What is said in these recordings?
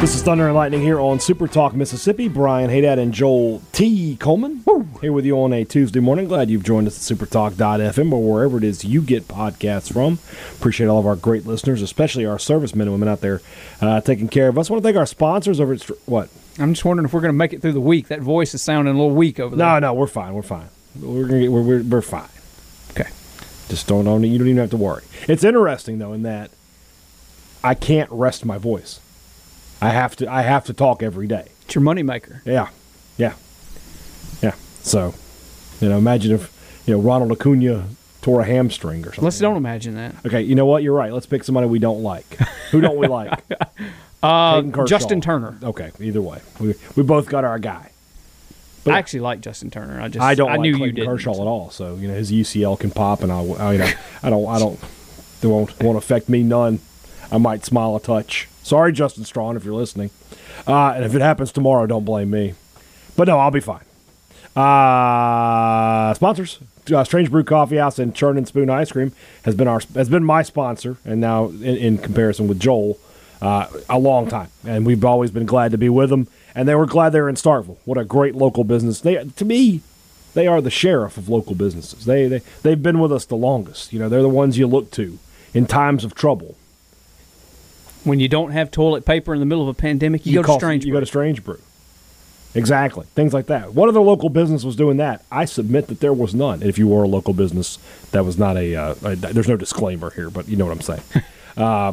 This is Thunder and Lightning here on Super Talk Mississippi. Brian Hadad and Joel T. Coleman here with you on a Tuesday morning. Glad you've joined us at supertalk.fm or wherever it is you get podcasts from. Appreciate all of our great listeners, especially our servicemen and women out there uh, taking care of us. I want to thank our sponsors over at what? I'm just wondering if we're going to make it through the week. That voice is sounding a little weak over there. No, no, we're fine. We're fine. We're gonna get, we're, we're, we're fine. Okay. Just don't own it. You don't even have to worry. It's interesting though in that I can't rest my voice. I have to. I have to talk every day. It's your moneymaker. Yeah, yeah, yeah. So, you know, imagine if you know Ronald Acuna tore a hamstring or something. Let's don't imagine that. Okay, you know what? You're right. Let's pick somebody we don't like. Who don't we like? Uh, Justin Turner. Okay, either way, we we both got our guy. But- I actually like Justin Turner. I just I don't I like knew Clayton you. Kershaw at all. So you know his UCL can pop, and I, I you know I don't I don't it won't won't affect me none. I might smile a touch. Sorry, Justin Strawn, if you're listening. Uh, and if it happens tomorrow, don't blame me. But no, I'll be fine. Uh, sponsors: uh, Strange Brew Coffee House and Churn and Spoon Ice Cream has been our has been my sponsor, and now in, in comparison with Joel, uh, a long time, and we've always been glad to be with them. And they were glad they were in Starkville. What a great local business! They to me, they are the sheriff of local businesses. They they they've been with us the longest. You know, they're the ones you look to in times of trouble. When you don't have toilet paper in the middle of a pandemic, you, go call- to Strange. You go to Strange Brew. Exactly. Things like that. What other local business was doing that? I submit that there was none. If you were a local business, that was not a, uh, a there's no disclaimer here, but you know what I'm saying. uh,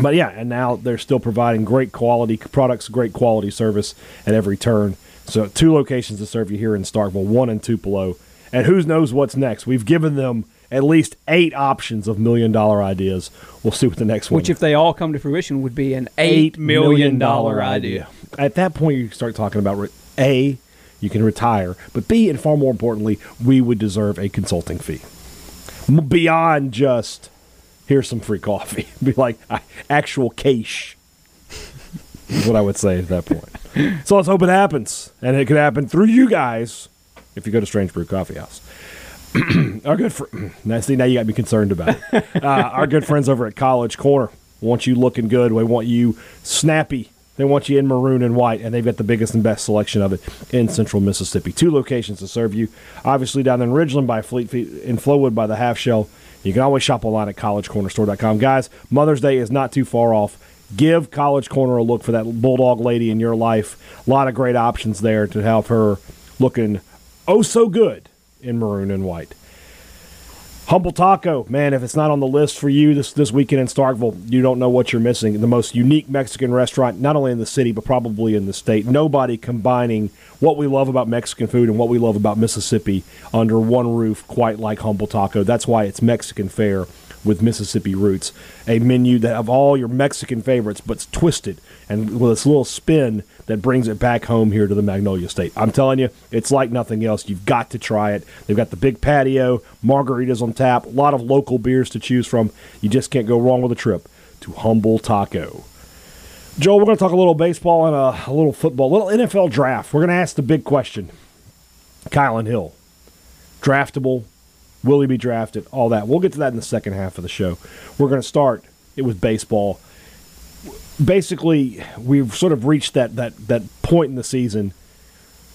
but yeah, and now they're still providing great quality products, great quality service at every turn. So two locations to serve you here in Starkville, one in Tupelo. And who knows what's next? We've given them at least eight options of million dollar ideas. We'll see what the next one Which, if they all come to fruition, would be an eight million dollar idea. At that point, you start talking about a, you can retire, but b, and far more importantly, we would deserve a consulting fee beyond just here's some free coffee. Be like actual cash. Is what I would say at that point. So let's hope it happens, and it could happen through you guys if you go to Strange Brew Coffee House. our good fr- now see now you got me concerned about it. Uh, our good friends over at College Corner want you looking good. They want you snappy. They want you in maroon and white, and they've got the biggest and best selection of it in Central Mississippi. Two locations to serve you. Obviously down in Ridgeland by Fleet Feet, in Flowood by the Half Shell. You can always shop online at collegecornerstore.com. Guys, Mother's Day is not too far off. Give College Corner a look for that bulldog lady in your life. A lot of great options there to have her looking oh so good in maroon and white. Humble Taco, man, if it's not on the list for you this this weekend in Starkville, you don't know what you're missing. The most unique Mexican restaurant, not only in the city, but probably in the state. Nobody combining what we love about Mexican food and what we love about Mississippi under one roof quite like Humble Taco. That's why it's Mexican fare with Mississippi roots. A menu that of all your Mexican favorites, but it's twisted and with this little spin that brings it back home here to the Magnolia State. I'm telling you, it's like nothing else. You've got to try it. They've got the big patio, margaritas on tap, a lot of local beers to choose from. You just can't go wrong with a trip to Humble Taco. Joel, we're going to talk a little baseball and a, a little football, a little NFL draft. We're going to ask the big question Kylan Hill, draftable, Will he be drafted? All that. We'll get to that in the second half of the show. We're going to start it with baseball. Basically, we've sort of reached that that that point in the season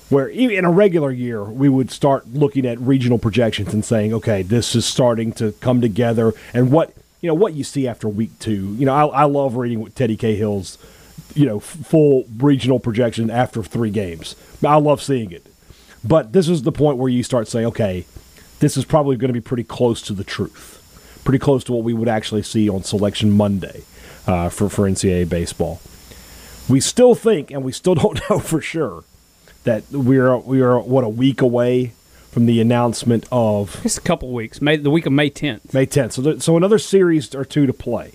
where in a regular year we would start looking at regional projections and saying, okay, this is starting to come together, and what you know what you see after week two. You know, I, I love reading Teddy Cahill's you know full regional projection after three games. I love seeing it, but this is the point where you start saying, okay, this is probably going to be pretty close to the truth, pretty close to what we would actually see on Selection Monday uh, for for NCAA baseball. We still think, and we still don't know for sure, that we're we are what a week away from the announcement of It's a couple weeks. May the week of May 10th. May 10th. So, th- so another series or two to play.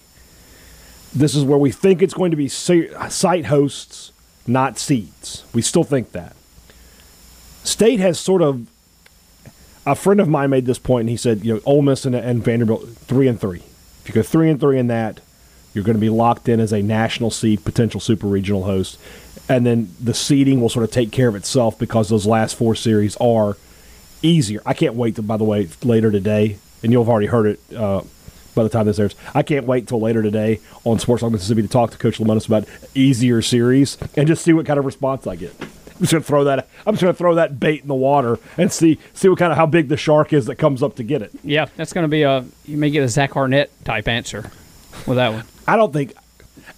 This is where we think it's going to be se- site hosts, not seeds. We still think that. State has sort of. A friend of mine made this point, and he said, you know, Ole Miss and, and Vanderbilt three and three. If you go three and three in that, you're going to be locked in as a national seed, potential super regional host, and then the seeding will sort of take care of itself because those last four series are easier. I can't wait to, by the way, later today, and you'll have already heard it uh, by the time this airs. I can't wait till later today on Sports Talk Mississippi to talk to Coach Lemonis about easier series and just see what kind of response I get. I'm just gonna throw that. I'm just gonna throw that bait in the water and see see what kind of how big the shark is that comes up to get it. Yeah, that's going to be a. You may get a Zach Arnett type answer with that one. I don't think,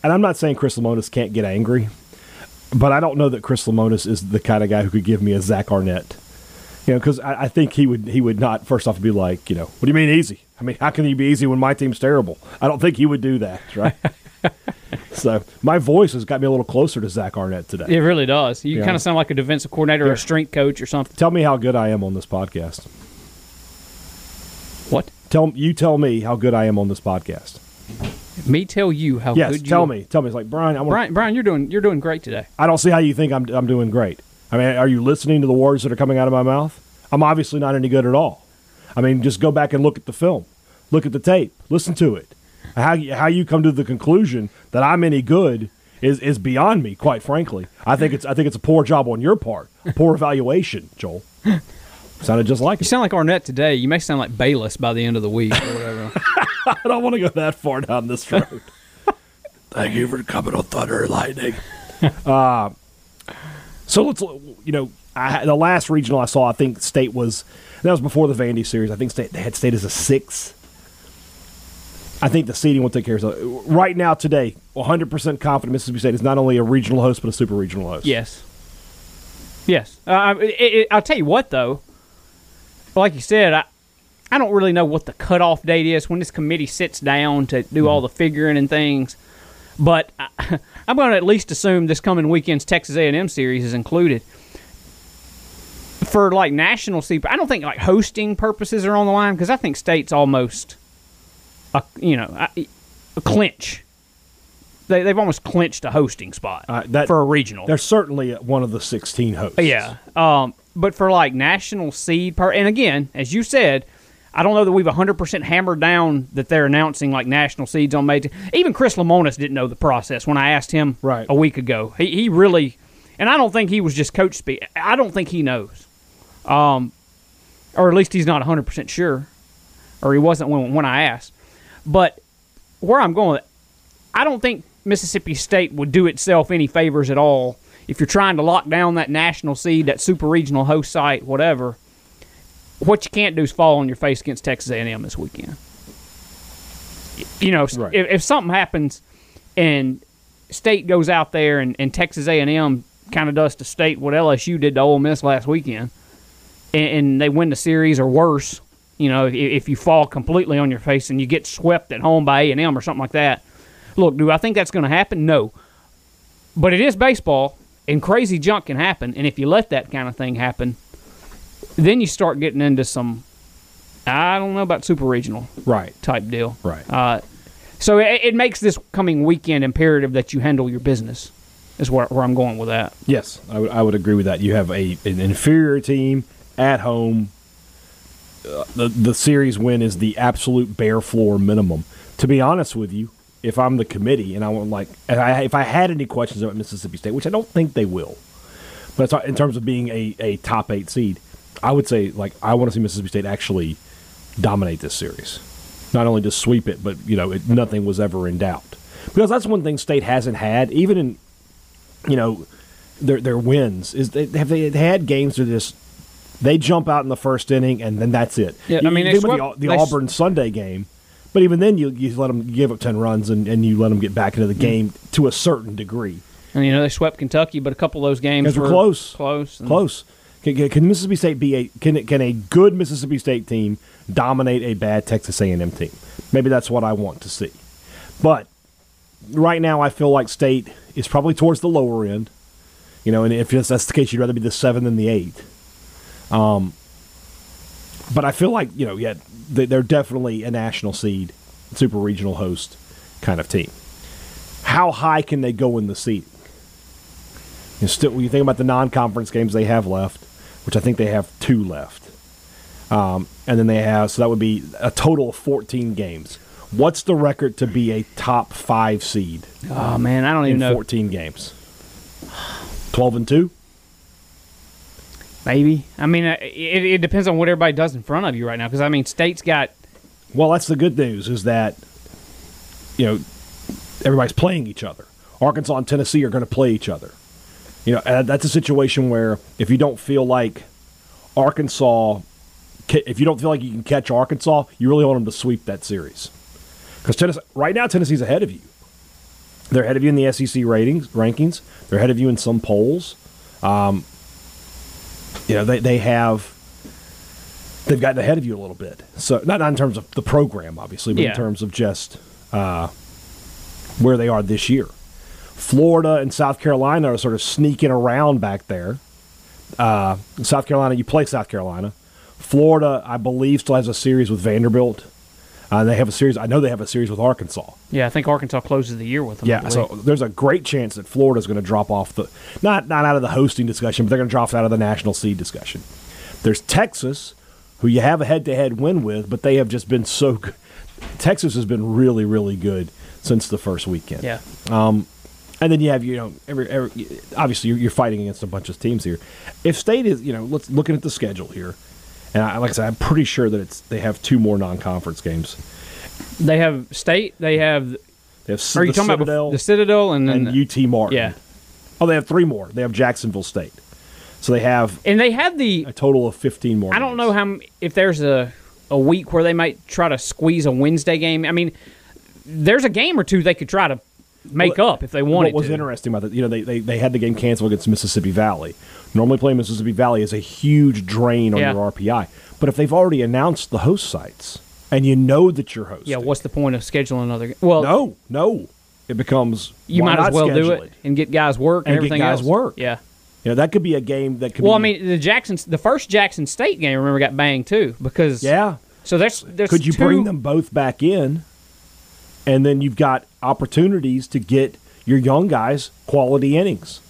and I'm not saying Chris Lemonis can't get angry, but I don't know that Chris Lemonis is the kind of guy who could give me a Zach Arnett. You know, because I, I think he would he would not first off be like, you know, what do you mean easy? I mean, how can he be easy when my team's terrible? I don't think he would do that, right? so my voice has got me a little closer to Zach Arnett today. It really does. You Yeah. kind of sound like a defensive coordinator or a strength coach or something. Tell me how good I am on this podcast. What? Tell you tell me how good I am on this podcast. Me tell you how Yes, good you tell are. me. Tell me. It's like Brian. I want. Brian, Brian, you're doing you're doing great today. I don't see how you think I'm I'm doing great. I mean, are you listening to the words that are coming out of my mouth? I'm obviously not any good at all. I mean, just go back and look at the film, look at the tape, listen to it. How you- how you come to the conclusion that I'm any good is is beyond me. Quite frankly, I think it's I think it's a poor job on your part, a poor evaluation, Joel. Sounded just like You it. sound like Arnett today. You may sound like Bayless by the end of the week or whatever. I don't want to go that far down this road. Thank you for coming on Thunder and Lightning. uh, so let's, you know, I, the last regional I saw, I think State was, that was before the Vandy series. I think State they had State as a six. I think the seeding will take care of it. Right now, today, 100% confident Mississippi State is not only a regional host, but a super regional host. yes. Yes. Uh, I- it, it, I'll tell you what, though. Like you said, I, I don't really know what the cutoff date is when this committee sits down to do all the figuring and things. But I, I'm going to at least assume this coming weekend's Texas A&M series is included. For like national seed, I don't think like hosting purposes are on the line because I think state's almost, a, you know, a, a clinch. They, they've almost clinched a hosting spot Uh, that- for a regional. They're certainly one of the 16 hosts. Yeah. Um, but for like national seed per, and again, as you said, I don't know that we've 100% hammered down that they're announcing like national seeds on May. 10th. Even Chris Lemonis didn't know the process when I asked him Right. a week ago. He, he really, and I don't think he was just coach speak. I don't think he knows. Um, or at least he's not 100% sure. Or he wasn't when, when I asked. But where I'm going, I don't think Mississippi State would do itself any favors at all if you're trying to lock down that national seed, that super regional host site, whatever. What you can't do is fall on your face against Texas A&M this weekend. You know, Right. if, if something happens and State goes out there and, and Texas A&M kind of does to State what LSU did to Ole Miss last weekend, and, and they win the series or worse, you know, if, if you fall completely on your face and you get swept at home by A&M or something like that. Look, do I think that's going to happen? No. But it is baseball, and crazy junk can happen. And if you let that kind of thing happen, then you start getting into some, I don't know about super regional Right. type deal. Right. Uh, so it, it makes this coming weekend imperative that you handle your business. Is where, where I'm going with that. Yes, I would, I would agree with that. You have a an inferior team at home. Uh, the the series win is the absolute bare floor minimum. To be honest with you, if I'm the committee and I want like, if I, if I had any questions about Mississippi State, which I don't think they will, but in terms of being a, a top eight seed, I would say like I want to see Mississippi State actually dominate this series, not only just sweep it, but you know it, nothing was ever in doubt because that's one thing State hasn't had even in you know their their wins is they have they had games that just they jump out in the first inning and then that's it. Yeah, I mean, they swept- the, they the s- Auburn Sunday game, but even then you you let them give up ten runs and, and you let them get back into Mm. the game to a certain degree. And you know they swept Kentucky, but a couple of those games were were close. Close. Close. Can, can- can Mississippi State be a can can a good Mississippi State team dominate a bad Texas A&M team? Maybe that's what I want to see. But right now, I feel like State is probably towards the lower end. You know, and if that's the case, you'd rather be the seven than the eight. Um, but I feel like you know, yeah, they- they're definitely a national seed, super regional host kind of team. How high can they go in the seeding? You still, when you think about the non-conference games they have left, which I think they have two left, um, and then they have so that would be a total of fourteen games. What's the record to be a top five seed Oh man, I don't even in know. fourteen games? Twelve and two. Maybe. I mean, uh, it, it depends on what everybody does in front of you right now. Because I mean, state's got Well, that's the good news is that you know everybody's playing each other. Arkansas and Tennessee are going to play each other. You know, that's a situation where if you don't feel like Arkansas, if you don't feel like you can catch Arkansas, you really want them to sweep that series. Because right now, Tennessee's ahead of you. They're ahead of you in the SEC ratings rankings. They're ahead of you in some polls. Um, you know, they they have they've gotten ahead of you a little bit. So not, not in terms of the program, obviously, but Yeah. in terms of just uh, where they are this year. Florida and South Carolina are sort of sneaking around back there. Uh, South Carolina, you play South Carolina. Florida, I believe, still has a series with Vanderbilt. Uh, they have a series. I know they have a series with Arkansas. yeah. I think Arkansas closes the year with them. Yeah, so there's a great chance that Florida's going to drop off the not not out of the hosting discussion, but they're going to drop out of the national seed discussion. There's Texas, who you have a head-to-head win with, but they have just been so good. Texas has been really, really good since the first weekend. yeah. And then you have, you know, every, every obviously you're, you're fighting against a bunch of teams here. If State is, you know, let's looking at the schedule here, and I, like I said, I'm pretty sure that it's they have two more non-conference games. They have state. They have. They have Are you the talking Citadel about the Citadel and then? and UT Martin. yeah. Oh, they have three more. They have Jacksonville State, so they have And they have the. a total of 15 more. I don't games. know how if there's a a week where they might try to squeeze a Wednesday game. I mean, there's a game or two they could try to make Well, up if they wanted What was to. interesting about that, you know, they, they, they had the game canceled against Mississippi Valley. Normally playing Mississippi Valley is a huge drain on Yeah. your RPI. But if they've already announced the host sites and you know that you're hosting, yeah, what's the point of scheduling another? Game? Well, no, no, it becomes you might as well do schedule it and get guys work and, And get everything guys else. work. Yeah. You know, that could be a game that could. Well, I mean, the Jackson, the first Jackson State game, remember, got banged too because yeah. So there's there's Could you two, bring them both back in, and then you've got opportunities to get your young guys quality innings.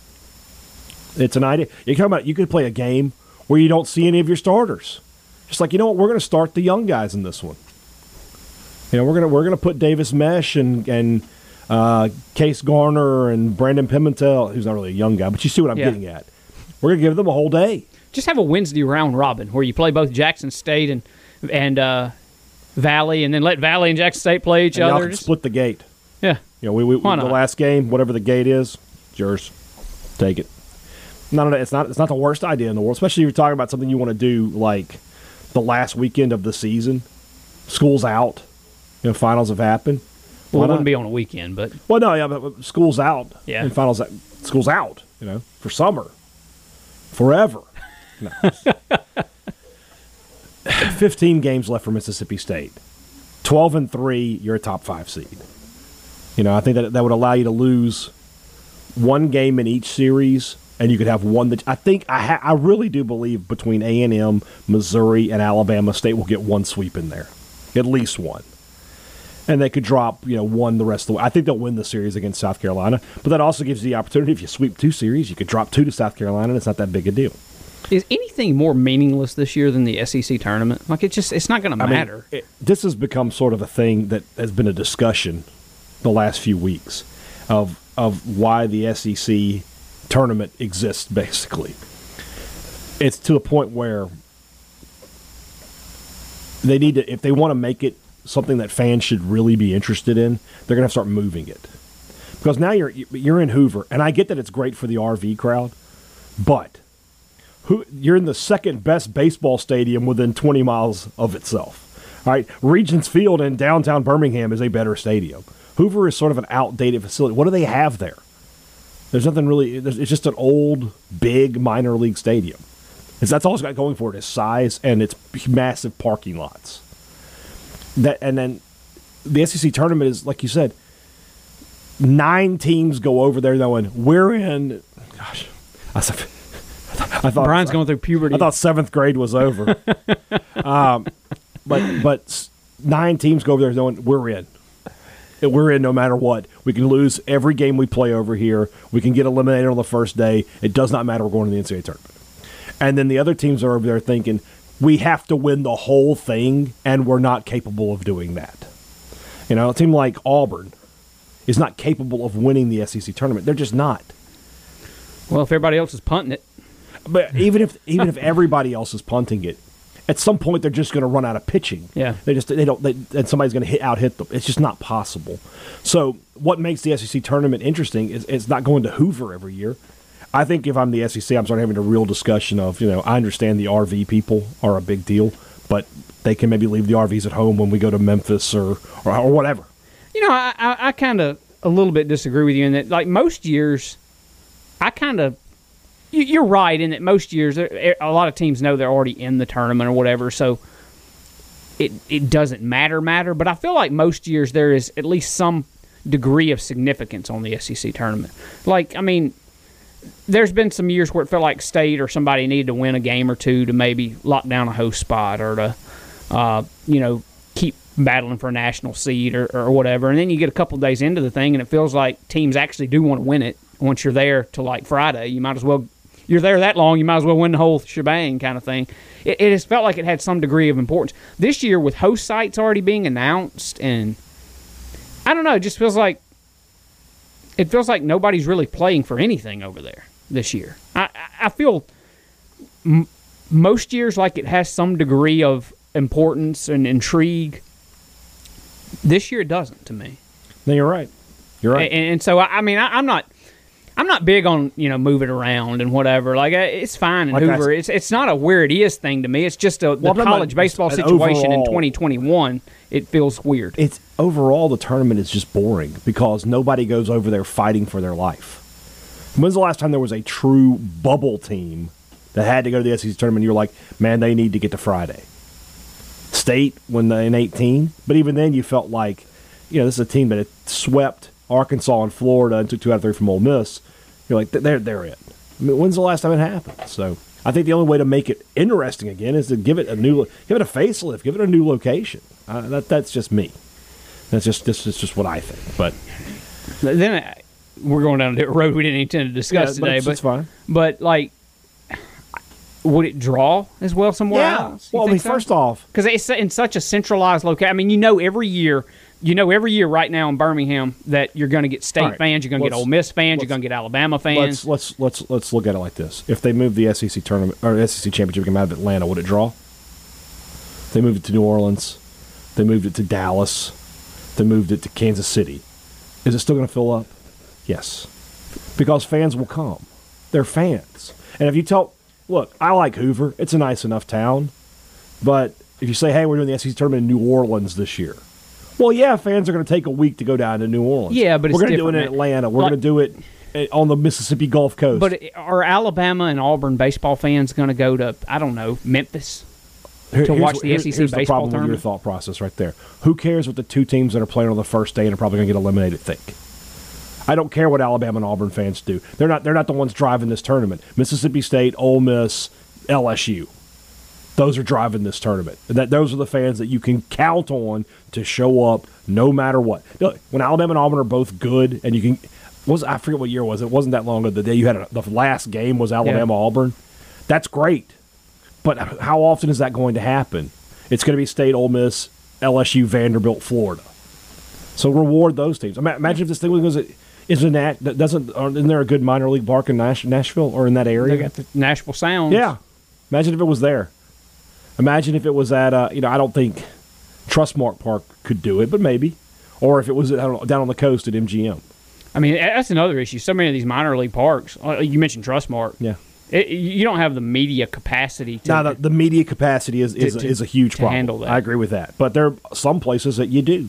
It's an idea. You're talking about you could play a game where you don't see any of your starters. Just like you know what, we're going to start the young guys in this one. You know, we're gonna we're gonna put Davis Mesh and and uh, Case Garner and Brandon Pimentel, who's not really a young guy, but you see what I'm Yeah. getting at. We're gonna give them a whole day. Just have a Wednesday round robin where you play both Jackson State and and uh, Valley, and then let Valley and Jackson State play each And other. Just- split the gate. yeah, You know, we, we Why the last game, whatever the gate is, it's yours. Take it. No, no, no, it's not. It's not the worst idea in the world, especially if you're talking about something you want to do like the last weekend of the season. School's out. You know, finals have happened. well, Why it wouldn't not? be on a weekend, but Well, no, yeah, but but school's out. Yeah. and finals. School's out. You know, for summer, forever. No. Fifteen games left for Mississippi State. Twelve and three, you're a top five seed. You know, I think that that would allow you to lose one game in each series, and you could have one that I think I ha- I really do believe between A and M, Missouri, and Alabama State will get one sweep in there, at least one and they could drop you know one the rest of the way. I think they'll win the series against South Carolina, but that also gives you the opportunity if you sweep two series, you could drop two to South Carolina, and it's not that big a deal. is anything more meaningless this year than the SEC tournament? Like it just it's not going to I mean, matter. it- this has become sort of a thing that has been a discussion the last few weeks of of why the SEC tournament exists. Basically, it's to the point where they need to if they want to make it something that fans should really be interested in, they're going to start moving it because now you're you're in Hoover, and I get that it's great for the RV crowd, but who you're in the second best baseball stadium within 20 miles of itself. All right, Regions Field in downtown Birmingham is a better stadium. Hoover is sort of an outdated facility. What do they have there? There's nothing really. It's just an old, big minor league stadium. It's, that's all it's got going for it is size and its massive parking lots. That and then the SEC tournament is like you said. Nine teams go over there knowing we're in. Gosh, I, said, I thought Brian's going through puberty. I thought seventh grade was over. um, but but nine teams go over there knowing we're in. And We're in no matter what. We can lose every game we play over here. We can get eliminated on the first day. It does not matter. We're going to the NCAA tournament. And then the other teams are over there thinking we have to win the whole thing, and we're not capable of doing that. You know, a team like Auburn is not capable of winning the SEC tournament. They're just not. well, if everybody else is punting it, But even if even if everybody else is punting it, at some point they're just going to run out of pitching. Yeah. they just they don't. They, and somebody's going to hit out hit them. It's just not possible. So what makes the SEC tournament interesting is it's not going to Hoover every year. I think if I'm the SEC, I'm starting having a real discussion of you know I understand the RV people are a big deal, but they can maybe leave the RVs at home when we go to Memphis or or, or whatever. you know, I, I, I kind of a little bit disagree with you in that, like most years, I kind of. You- You're right in that most years, a lot of teams know they're already in the tournament or whatever, so it it doesn't matter matter. But I feel like most years there is at least some degree of significance on the SEC tournament. Like, I mean, there's been some years where it felt like state or somebody needed to win a game or two to maybe lock down a host spot or to, uh, you know, keep battling for a national seed or, or whatever. And then you get a couple days into the thing and it feels like teams actually do want to win it once you're there to like Friday. You might as well, you're there that long, you might as well win the whole shebang kind of thing. It, it has felt like it had some degree of importance. This year, with host sites already being announced and I don't know, it just feels like it feels like nobody's really playing for anything over there this year. I, I- feel m- most years like it has some degree of importance and intrigue. This year it doesn't to me, No, you're right. You're right. and, and so I, I mean I, I'm not. I'm not big on you know moving around and whatever. Like it's fine in Like Hoover. It's it's not a where it is thing to me. It's just a the Well, college baseball situation in 2021. It feels weird. it's overall the tournament is just boring because nobody goes over there fighting for their life. When's the last time there was a true bubble team that had to go to the SEC tournament? You're like, man, they need to get to Friday. State when they in 18, but even then you felt like, you know, this is a team that had swept Arkansas and Florida and took two out of three from Ole Miss. You're like, they're they're it. I mean, when's the last time it happened? So I think the only way to make it interesting again is to give it a new, give it a facelift, give it a new location. Uh, that that's just me. That's just this is just what I think. But then uh, we're going down a road we didn't intend to discuss Yeah, but today. but it's fine. But like, would it draw as well somewhere else? Well, I mean, first off, because it's in such a centralized location. I mean, you know, every year, you know, every year right now in Birmingham that you're going to get state right, fans, you're going to get let's- Ole Miss fans, you're going to get Alabama let's fans. let's let's let's look at it like this. If they move the SEC tournament or SEC championship game out of Atlanta, would it draw? They moved it to New Orleans. They moved it to Dallas. They moved it to Kansas City. Is it still going to fill up? Yes, because fans will come. They're fans, and if you tell, look, I like Hoover. It's a nice enough town, but if you say, hey, we're doing the SEC tournament in New Orleans this year. Well, yeah, fans are going to take a week to go down to New Orleans. Yeah, but we're going to do it in. Atlanta. We're Like- going to do it eh, on the Mississippi Gulf Coast. but are Alabama and Auburn baseball fans going to go to I don't know Memphis? To here's watch the here's- SEC here's the baseball problem with your thought process right there. Who cares what the two teams that are playing on the first day and are probably going to get eliminated think? I don't care what Alabama and Auburn fans do. They're not. They're not the ones driving this tournament. Mississippi State, Ole Miss, LSU. Those are driving this tournament. That those are the fans that you can count on to show up no matter what. Look, When Alabama and Auburn are both good, and you can was I forget what year it was. It wasn't that long ago. The day you had a, the last game was Alabama Auburn. That's great. But how often is that going to happen? It's going to be State, Ole Miss, LSU, Vanderbilt, Florida. So reward those teams. Imagine if this thing was isn't that that doesn't isn't there a good minor league park in Nash, Nashville or in that They area? got the Nashville Sounds. Yeah. Imagine if it was there. Imagine if it was at uh, you know I don't think Trustmark Park could do it, but maybe, or if it was down on- down on the coast at MGM. I mean that's another issue. So many of these minor league parks. uh, You mentioned Trustmark. Yeah. It, you don't have the media capacity to. Now the, the media capacity is is, To- to- is a huge problem. handle that. I agree with that, but there are some places that you do.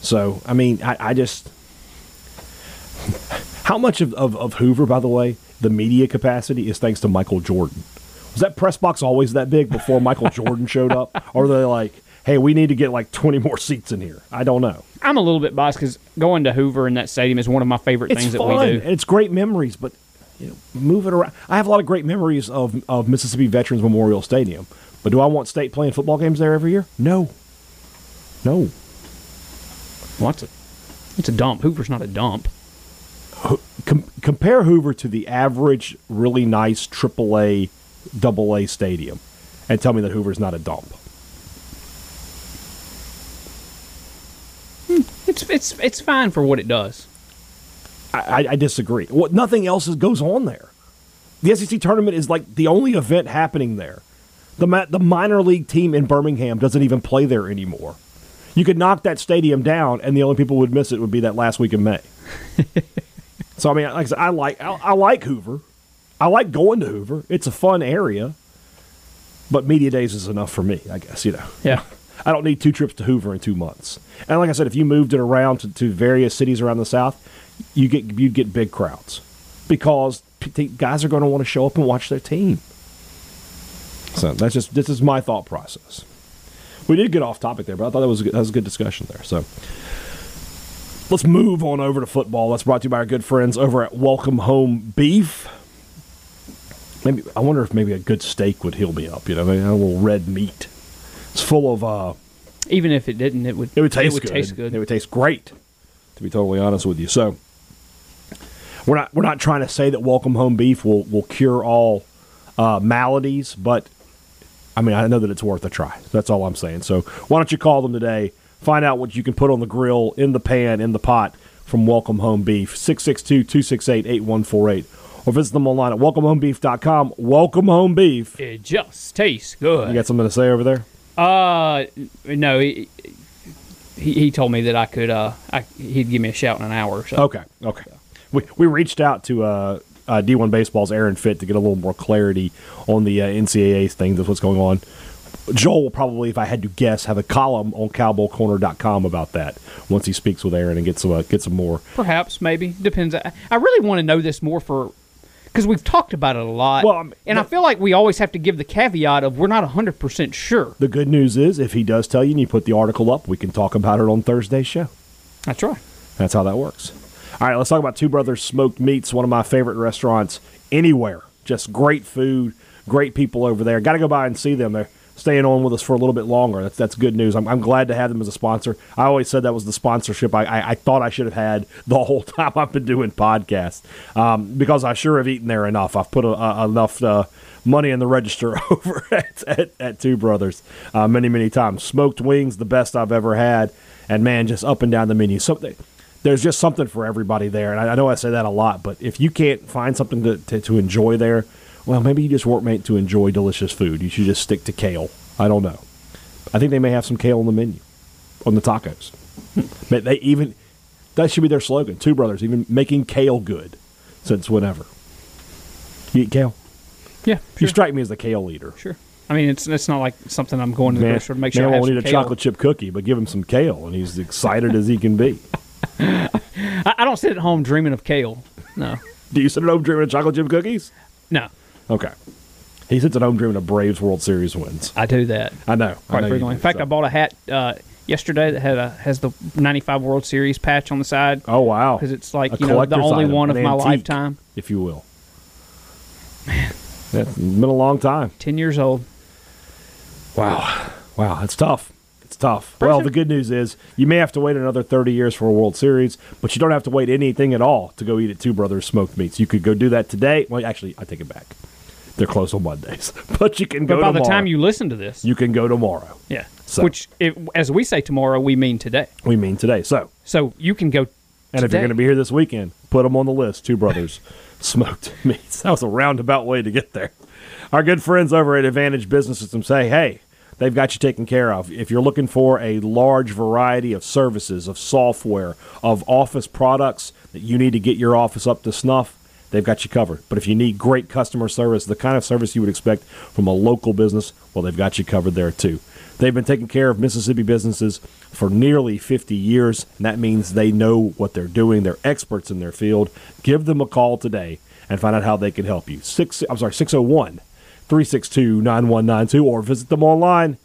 So I mean, I, I just how much of, of, of Hoover, by the way, the media capacity is thanks to Michael Jordan. Was that press box always that big before Michael Jordan showed up, or are they like, hey, we need to get like twenty more seats in here? I don't know. I'm a little bit biased because going to Hoover in that stadium is one of my favorite It's things fun. that we and do. It's great memories, but you know, move it around. I have a lot of great memories of of Mississippi Veterans Memorial Stadium, but do I want state playing football games there every year? No, no. Well, it's a, it's a dump. Hoover's not a dump. Com- compare Hoover to the average, really nice AAA, AA stadium, and tell me that Hoover's not a dump. Hmm, it's it's it's fine for what it does. I, I, I disagree. What nothing else is, goes on there. The SEC tournament is like the only event happening there. The ma- the minor league team in Birmingham doesn't even play there anymore. You could knock that stadium down, and the only people who would miss it would be that last week in May. so I mean, like I, said, I like I, I like Hoover. I like going to Hoover. It's a fun area. But media days is enough for me, I guess. You know. Yeah. I don't need two trips to Hoover in two months. And like I said, if you moved it around to, to various cities around the South, you get you'd get big crowds because p- guys are going to want to show up and watch their team. So that's just this is my thought process. We did get off topic there, but I thought that was a good, that was a good discussion there. So let's move on over to football. That's brought to you by our good friends over at Welcome Home Beef. Maybe I wonder if maybe a good steak would heal me up. You know, maybe a little red meat. It's full of uh, Even if it didn't, it would it would taste it would good. taste good. It would taste great. To be totally honest with you, so we're not we're not trying to say that Welcome Home Beef will will cure all uh, maladies, but I mean I know that it's worth a try. That's all I'm saying. So why don't you call them today? Find out what you can put on the grill, in the pan, in the pot from Welcome Home Beef 662-268-8148 or visit them online at welcomehomebeef.com. Welcome Home Beef. It just tastes good. You got something to say over there? Uh, no, he, he he told me that I could. Uh, I, he'd give me a shout in an hour. or So. Okay, okay. We, we reached out to uh, uh, D1 Baseball's Aaron Fitt to get a little more clarity on the uh, NCAA thing, that's what's going on. Joel will probably, if I had to guess, have a column on cowbellcorner.com about that once he speaks with Aaron and gets some, uh, get some more. Perhaps, maybe depends. I, I really want to know this more for because we've talked about it a lot. Well, I'm- and I feel like we always have to give the caveat of we're not hundred percent sure. The good news is, if he does tell you and you put the article up, we can talk about it on Thursday's show. That's right. That's how that works. All right, let's talk about Two Brothers Smoked Meats, one of my favorite restaurants anywhere. Just great food, great people over there. Got to go by and see them. They're staying on with us for a little bit longer. That's that's good news. I'm, I'm glad to have them as a sponsor. I always said that was the sponsorship I, I, I thought I should have had the whole time I've been doing podcasts um, because I sure have eaten there enough. I've put a, a, enough. Uh, Money in the register over at, at, at Two Brothers uh, many, many times. Smoked wings, the best I've ever had. And man, just up and down the menu. So they, there's just something for everybody there. And I, I know I say that a lot, but if you can't find something to, to, to enjoy there, well, maybe you just weren't meant to enjoy delicious food. You should just stick to kale. I don't know. I think they may have some kale on the menu, on the tacos. Hmm. but they even, that should be their slogan. Two brothers, even making kale good since whenever. You eat kale? Yeah, You strike me as the kale eater. sure. I mean, it's it's not like something I'm going to the Man, grocery to make sure man I have won't eat a kale. chocolate chip cookie, but give him some kale, and he's excited as he can be. I, I don't sit at home dreaming of kale. No, Do you sit at home dreaming of chocolate chip cookies? no, Okay. He sits at home dreaming of Braves World Series wins. I do that I know. I quite know frequently. do, In fact, so. I bought a hat uh, yesterday that had a has the '95 World Series patch on the side Oh wow! because it's like A you know the only item, one of my antique, lifetime. if you will. Man, it's been a long time. Ten years old. Wow, wow, it's tough. It's tough. Well, the good news is you may have to wait another 30 years for a World Series, but you don't have to wait anything at all to go eat at Two Brothers Smoked Meats. You could go do that today. Well, actually, I take it back. They're closed on Mondays, but you can But go by tomorrow. the time you listen to this, you can go tomorrow. yeah, So- which as we say tomorrow, we mean today. We mean today. So, So you can go. and if you're going to be here this weekend, put them on the list. Two Brothers Smoked Meats. That was a roundabout way to get there. Our good friends over at Advantage Business System say, hey, they've got you taken care of. If you're looking for a large variety of services, of software, of office products that you need to get your office up to snuff, they've got you covered. But if you need great customer service, the kind of service you would expect from a local business, well, they've got you covered there too. They've been taking care of Mississippi businesses for nearly 50 years, and that means they know what they're doing. They're experts in their field. Give them a call today and find out how they can help you. Six, I'm sorry, 601 362 9192, or visit them online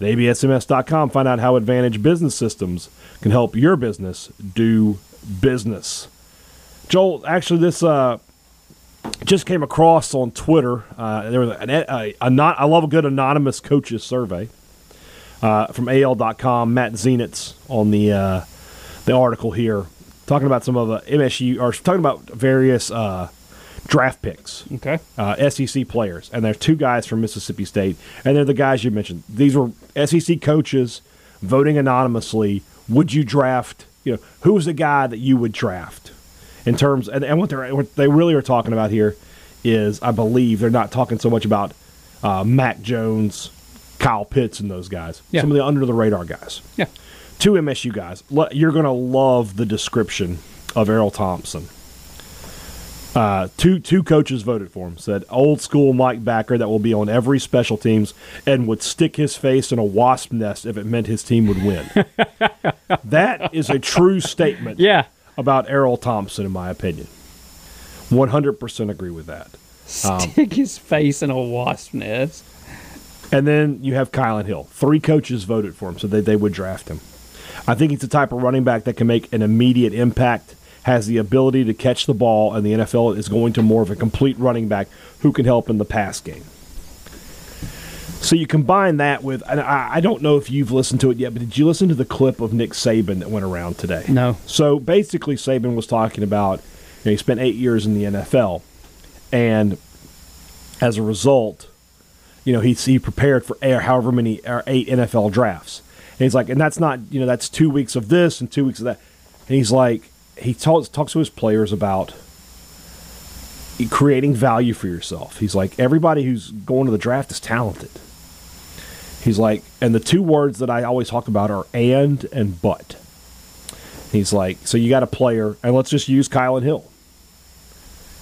at absms.com. Find out how Advantage Business Systems can help your business do business. Joel, actually, this uh, just came across on Twitter. Uh, there was an, a, a, not, I love a good anonymous coaches survey uh, from AL.com. Matt Zenitz on the uh, the article here, talking about some of the MSU or talking about various uh, draft picks, Okay. uh, SEC players, and there's two guys from Mississippi State, and they're the guys you mentioned. These were SEC coaches voting anonymously. Would you draft? You know, who's the guy that you would draft? In terms, and, and what they're what they really are talking about here is, I believe they're not talking so much about uh, Mac Jones, Kyle Pitts, and those guys. Yeah. Some of the under the radar guys Yeah. two MSU guys. You're going to love the description of Erroll Thompson. Uh, two two coaches voted for him. Said old school Mike Backer that will be on every special teams and would stick his face in a wasp nest if it meant his team would win. that is a true statement Yeah. About Erroll Thompson, in my opinion. 100% agree with that. Um, Stick his face in a wasp nest. And then you have Kylan Hill. Three coaches voted for him, so they, they would draft him. I think he's the type of running back that can make an immediate impact, has the ability to catch the ball, and the NFL is going to more of a complete running back who can help in the pass game. So you combine that with, and I, I don't know if you've listened to it yet, but did you listen to the clip of Nick Saban that went around today? No. So basically, Saban was talking about you know, he spent eight years in the NFL, and as a result, you know, he he prepared for air however many or eight NFL drafts. And he's like, and that's not you know that's two weeks of this and two weeks of that. And he's like, he talks talks to his players about creating value for yourself. He's like, everybody who's going to the draft is talented. He's like, and the two words that I always talk about are and and but. He's like, so you got a player, and let's just use Kylan Hill.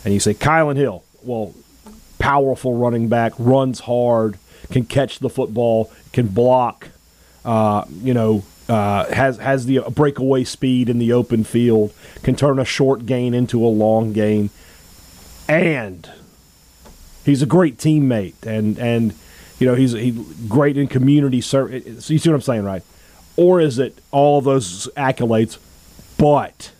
And you say, Kylan Hill, well, powerful running back, runs hard, can catch the football, can block, uh, you know, uh, has has the breakaway speed in the open field, can turn a short gain into a long gain, and he's a great teammate, and and you know he's he great in community service. You see what I'm saying, right? Or is it all of those accolades, but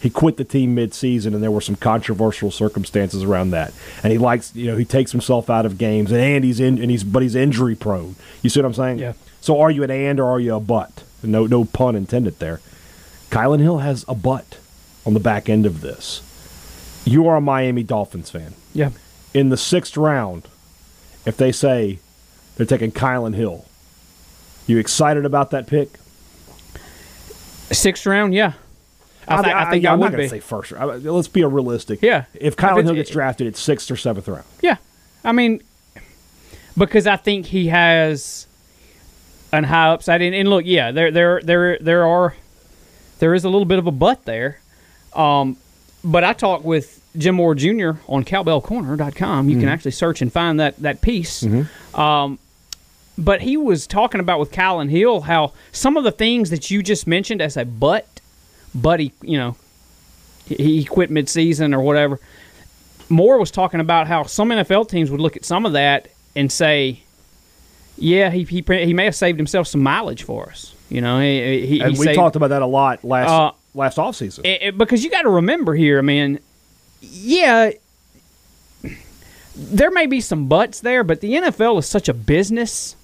he quit the team mid-season, and there were some controversial circumstances around that. And he likes, you know, he takes himself out of games, and he's in, and he's but he's injury prone. You see what I'm saying? Yeah. So are you an and or are you a but? No, no pun intended there. Kylan Hill has a butt on the back end of this. You are a Miami Dolphins fan. Yeah. In the sixth round, if they say they're taking Kylan Hill, you excited about that pick? Sixth round, yeah. I, thi- I think I, am would not going to say first. round. Let's be a realistic. Yeah. If If Kylan it's- Hill gets drafted, it's sixth or seventh round. Yeah. I mean, because I think he has an high upside. And, and look, yeah, there, there, there, there are, there is a little bit of a butt there. Um, but I talked with Jim Moore Jr. on cowbellcorner.com. You can actually search and find that, that piece. Um, but he was talking about with Kylan Hill how some of the things that you just mentioned as a butt, but he, you know, he, he quit midseason or whatever. Moore was talking about how some NFL teams would look at some of that and say, "Yeah, he he, he may have saved himself some mileage for us." You know, he, he, And he we saved- talked about that a lot last Uh, last offseason. it- it- because you got to remember here, I mean, yeah, there may be some buts there, but the NFL is such a business.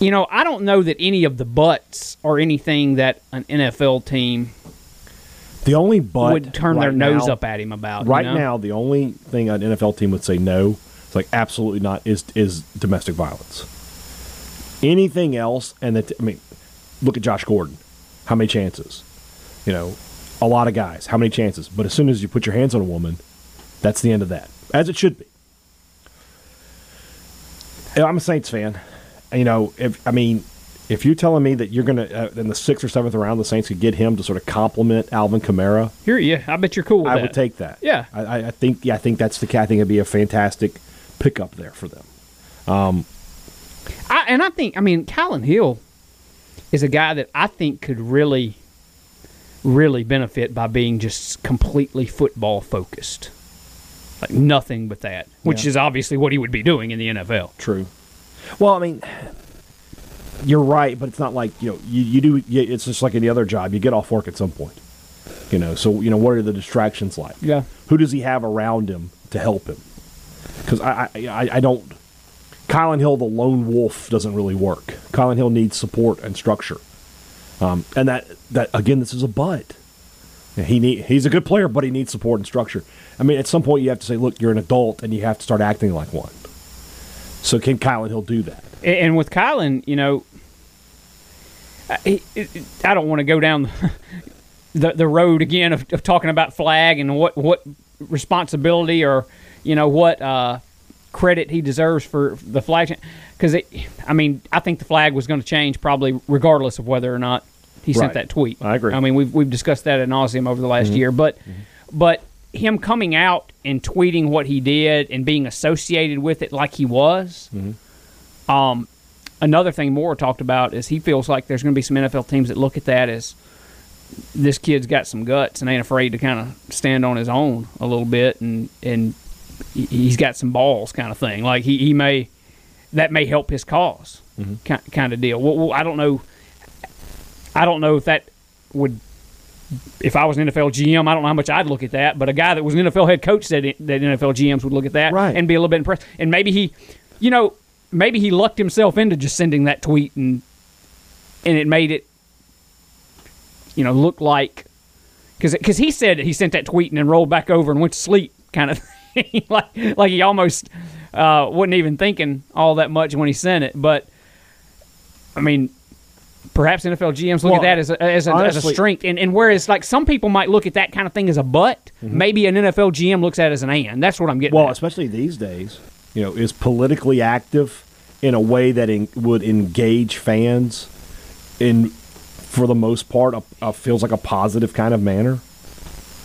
You know, I don't know that any of the buts are anything that an NFL team the only but would turn their right nose now- up at him about. you Right know? now, the only thing an NFL team would say no, it's like absolutely not, is is domestic violence. Anything else, and that I mean, look at Josh Gordon. How many chances? You know, a lot of guys. How many chances? But as soon as you put your hands on a woman, that's the end of that, as it should be. I'm a Saints fan. You know, if I mean, if you're telling me that you're going to uh, in the sixth or seventh round, the Saints could get him to sort of complement Alvin Kamara, You're, yeah, I bet you're cool with I that. would take that. Yeah. I, I- think. Yeah, I think that's the. I think it'd be a fantastic pickup there for them. Um, I, and I think, I mean, Kylan Hill is a guy that I think could really, really benefit by being just completely football focused. Like nothing but that, which Yeah. is obviously what he would be doing in the NFL. True. Well, I mean, you're right, but it's not like you know you, you do. You, it's just like any other job. You get off work at some point. You know, so you know what are the distractions like? Yeah. Who does he have around him to help him? Because I, I, I, don't. Kylan Hill, the lone wolf, doesn't really work. Kylan Hill needs support and structure. Um, and that, that again, this is a but. He need, he's a good player, but he needs support and structure. I mean, at some point, you have to say, look, you're an adult, and you have to start acting like one. So can Kylan Hill do that? And- with Kylan, you know, I, I don't want to go down the the road again of, of talking about flag and what what responsibility or you know what uh, credit he deserves for the flag because I mean I think the flag was going to change probably regardless of whether or not he Right. sent that tweet. I agree. I mean we've we've discussed that ad nauseum over the last mm-hmm. year, but mm-hmm. but him coming out and tweeting what he did and being associated with it like he was. Mm-hmm. Um, another thing Moore talked about is he feels like there's going to be some NFL teams that look at that as this kid's got some guts and ain't afraid to kind of stand on his own a little bit and and he's got some balls kind of thing. Like he, he may that may help his because mm-hmm. kind, kind of deal. Well, well, I don't know. I don't know if that would. If I was an NFL GM, I don't know how much I'd look at that. But a guy that was an NFL head coach said it- that NFL GMs would look at that Right. and be a little bit impressed. And maybe he, you know, maybe he lucked himself into just sending that tweet and and it made it, you know, look like because he said he sent that tweet and then rolled back over and went to sleep, kind of thing. like like he almost uh, wasn't even thinking all that much when he sent it. But I mean, perhaps NFL GMs look Well, at that as a, as a, as a strength, and and whereas like some people might look at that kind of thing as a but, maybe an NFL GM looks at it as an and. That's what I'm getting. Well, at. especially these days, you know, is politically active in a way that en- would engage fans in, for the most part, a, a feels like a positive kind of manner,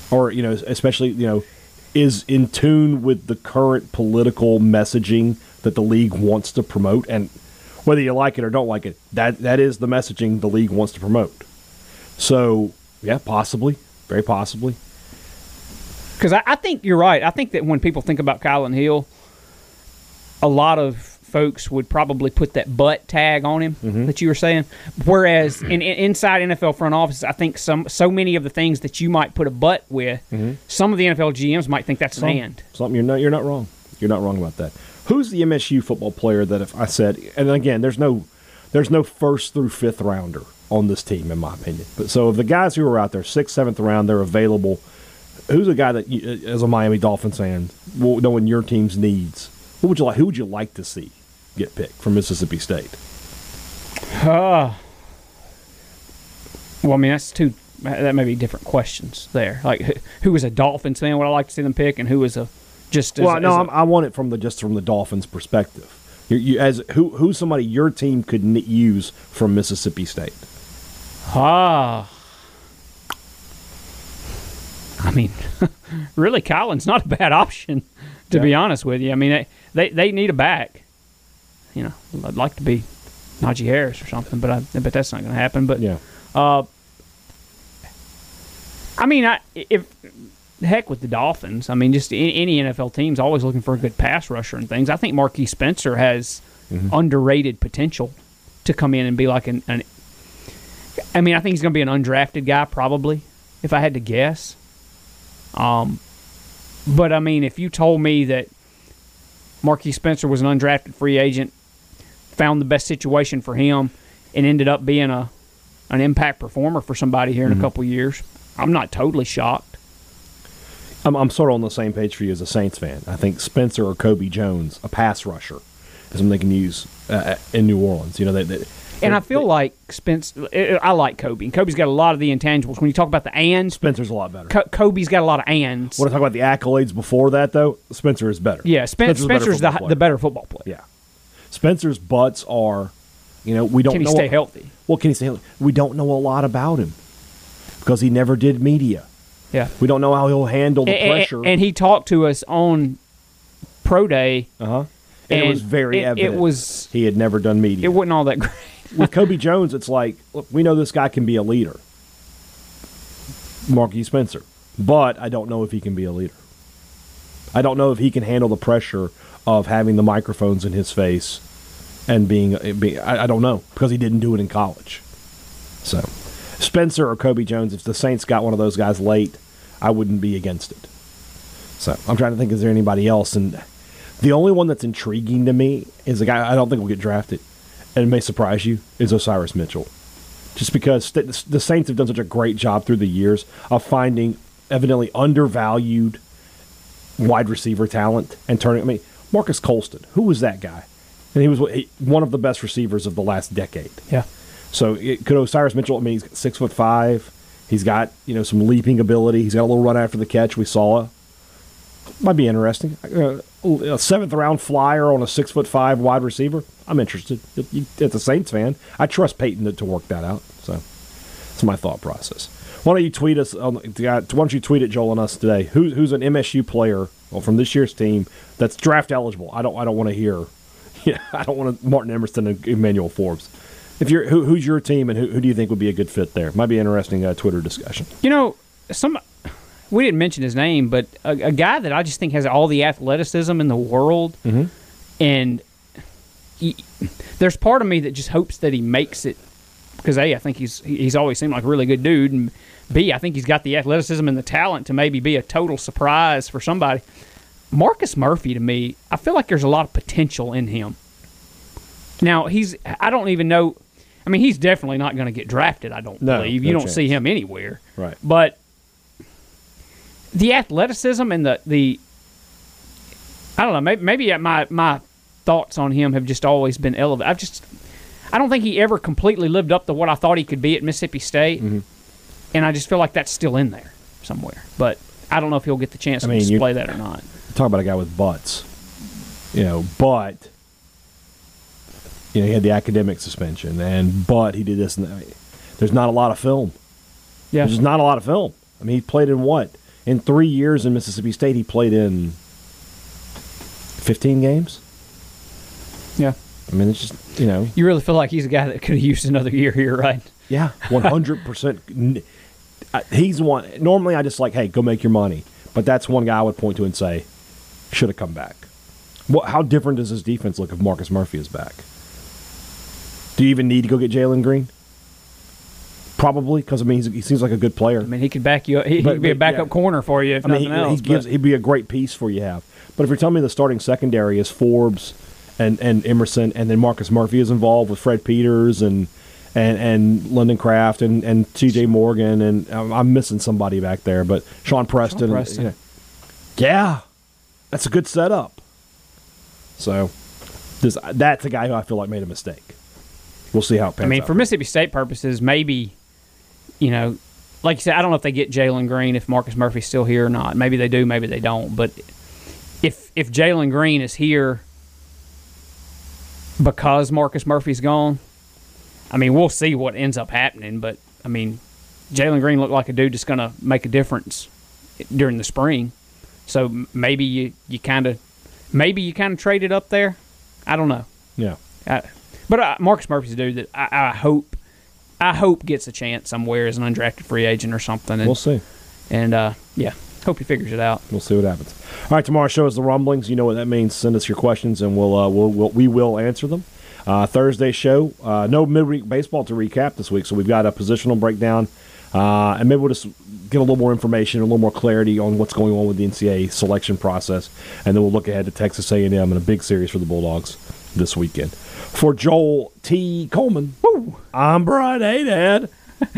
or you know, especially you know, is in tune with the current political messaging that the league wants to promote, and whether you like it or don't like it, that that is the messaging the league wants to promote. So, yeah, possibly, very possibly. Because I, I think you're right. I think that when people think about Kylan Hill, a lot of folks would probably put that butt tag on him Mm-hmm. that you were saying. Whereas in, in inside NFL front offices, I think some so many of the things that you might put a butt with, some of the NFL GMs might think that's Some- an and. Something you're not you're not wrong. You're not wrong about that. Who's the MSU football player that if I said and again there's no there's no first through fifth rounder on this team in my opinion. But so of the guys who are out there sixth seventh round they're available. Who's a guy that you, as a Miami Dolphins fan, knowing your team's needs, what would you like? Who would you like to see get picked from Mississippi State? Well, I mean that's two. That may be different questions there. Like who- was a Dolphins fan? Would I like to see them pick, and who was a just as, well, no, as a- I'm, I want it from the just from the Dolphins' perspective. You, you, as who who's somebody your team could use from Mississippi State? Ah. I mean, really, Kylan's not a bad option, to be honest with you. I mean, they, they, they need a back. You know, I'd like to be Najee Harris or something, but I but that's not going to happen. But Yeah. I mean, I, if heck with the Dolphins, I mean, just any, NFL team's always looking for a good pass rusher and things. I think Marquiss Spencer has underrated potential to come in and be like an, an. I mean, I think he's going to be an undrafted guy, probably, if I had to guess. Um, but I mean, if you told me that Marquiss Spencer was an undrafted free agent, found the best situation for him, and ended up being a an impact performer for somebody here in a mm-hmm. couple years, I'm not totally shocked. I'm, I'm sort of on the same page for you as a Saints fan. I think Spencer or Kobe Jones, a pass rusher, is something they can use uh, uh in New Orleans. You know, they, And I feel like Spence. Uh, uh, I like Kobe, and Kobe's got a lot of the intangibles. When you talk about the ands, Spencer's a lot better. Co- Kobe's got a lot of ands. Want to talk about the accolades before that, though? Spencer is better. yeah, Spen- Spencer's a better the, player. the better football player. Yeah. Spencer's butts are, you know, we don't Can he know. stay healthy? Well, can he stay healthy? We don't know a lot about him because he never did media. Yeah, We don't know how he'll handle the A- a- pressure. And, he talked to us on pro day. uh huh. And, it was very it- it was- he had never done media. It wasn't all that great. with Kobe Jones, it's like, look, we know this guy can be a leader. Marquiss Spencer. But I don't know if he can be a leader. I don't know if he can handle the pressure of having the microphones in his face and being, being I, I don't know because he didn't do it in college. So, Spencer or Kobe Jones, if the Saints got one of those guys late, I wouldn't be against it. So I'm trying to think, is there anybody else? And the only one that's intriguing to me is a guy I don't think will get drafted, and it may surprise you, is Osirus Mitchell. Just because the Saints have done such a great job through the years of finding evidently undervalued wide receiver talent and turning. I mean, Marques Colston, who was that guy? And he was one of the best receivers of the last decade. Yeah. So it, could Osirus Mitchell? I mean, he's six foot five. He's got you know some leaping ability. He's got a little run after the catch. We saw it. Might be interesting. Uh, a seventh round flyer on a six foot five wide receiver. I'm interested. As a Saints fan, I trust Payton to, to work that out. So that's my thought process. Why don't you tweet us? On, why don't you tweet at Joel and us today? Who, who's an MSU player well, from this year's team that's draft eligible? I don't. I don't want to hear. Yeah, I don't want to Martin Emerson and Emmanuel Forbes. If you're who, who's your team and who, who do you think would be a good fit there? Might be an interesting uh, Twitter discussion. You know, some we didn't mention his name, but a, a, guy that I just think has all the athleticism in the world, mm-hmm. and he, there's part of me that just hopes that he makes it because a I think he's he's always seemed like a really good dude, and b I think he's got the athleticism and the talent to maybe be a total surprise for somebody. Marcus Murphy to me, I feel like there's a lot of potential in him. Now he's I don't even know I mean, he's definitely not going to get drafted. I don't no, believe. No you don't chance. see him anywhere. Right. But the athleticism and the the I don't know. Maybe, maybe my my thoughts on him have just always been elevated. I've just I don't think he ever completely lived up to what I thought he could be at Mississippi State, mm-hmm. And I just feel like that's still in there somewhere. But I don't know if he'll get the chance I mean, to display that or not. Talk about a guy with butts, you know, but you know, he had the academic suspension, and but he did this and that. There's not a lot of film. Yeah, there's not a lot of film. I mean, he played in what? In three years in Mississippi State, he played in 15 games. Yeah. I mean, it's just you know. You really feel like he's a guy that could have used another year here, right? Yeah, 100. He's one. Normally, I just like, hey, go make your money. But that's one guy I would point to and say, should have come back. What? How different does his defense look if Marcus Murphy is back? Do you even need to go get Jalen Green? Probably because I mean he seems like a good player. I mean he could back you. Up. He, could be a backup yeah. corner for you. If I mean, he, else, he gives. He'd be a great piece for you to have. But if you're telling me the starting secondary is Forbes and, and Emerson, and then Marcus Murphy is involved with Fred Peters and and and London Craft and and T.J. Morgan and um, I'm missing somebody back there, but Shawn Preston. Shawn Preston. You know, yeah, that's a good setup. So, this, that's a guy who I feel like made a mistake we'll see how it pans I mean, out. for Mississippi State purposes, maybe, you know, like you said, I don't know if they get Jalen Green if Marcus Murphy's still here or not. Maybe they do, maybe they don't. But if if Jalen Green is here because Marcus Murphy's gone, I mean, we'll see what ends up happening. But I mean, Jalen Green looked like a dude that's going to make a difference during the spring. So maybe you you kind of maybe you kind of traded up there. I don't know. Yeah. I, but uh, Marcus Murphy's a dude that I, I, hope, I hope gets a chance somewhere as an undrafted free agent or something. And, we'll see. And uh, yeah, hope he figures it out. We'll see what happens. All right, tomorrow's show is the rumblings. You know what that means. Send us your questions, and we'll, uh, we'll, we'll we will answer them. Uh, Thursday show, uh, no midweek baseball to recap this week, so we've got a positional breakdown, uh, and maybe we'll just get a little more information, a little more clarity on what's going on with the NCAA selection process, and then we'll look ahead to Texas A&M and a big series for the Bulldogs this weekend. For Joel T. Coleman, Woo. I'm Brian Hadad.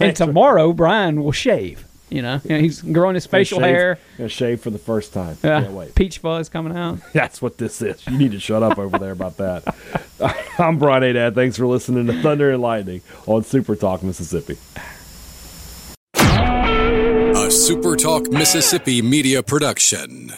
and tomorrow, Brian will shave. You know, he's growing his facial gonna shave, hair. Gonna shave for the first time. Yeah, wait. Peach fuzz coming out. That's what this is. You need to shut up over there about that. I'm Brian Hadad. Thanks for listening to Thunder and Lightning on Super Talk Mississippi. A Super Talk Mississippi media production.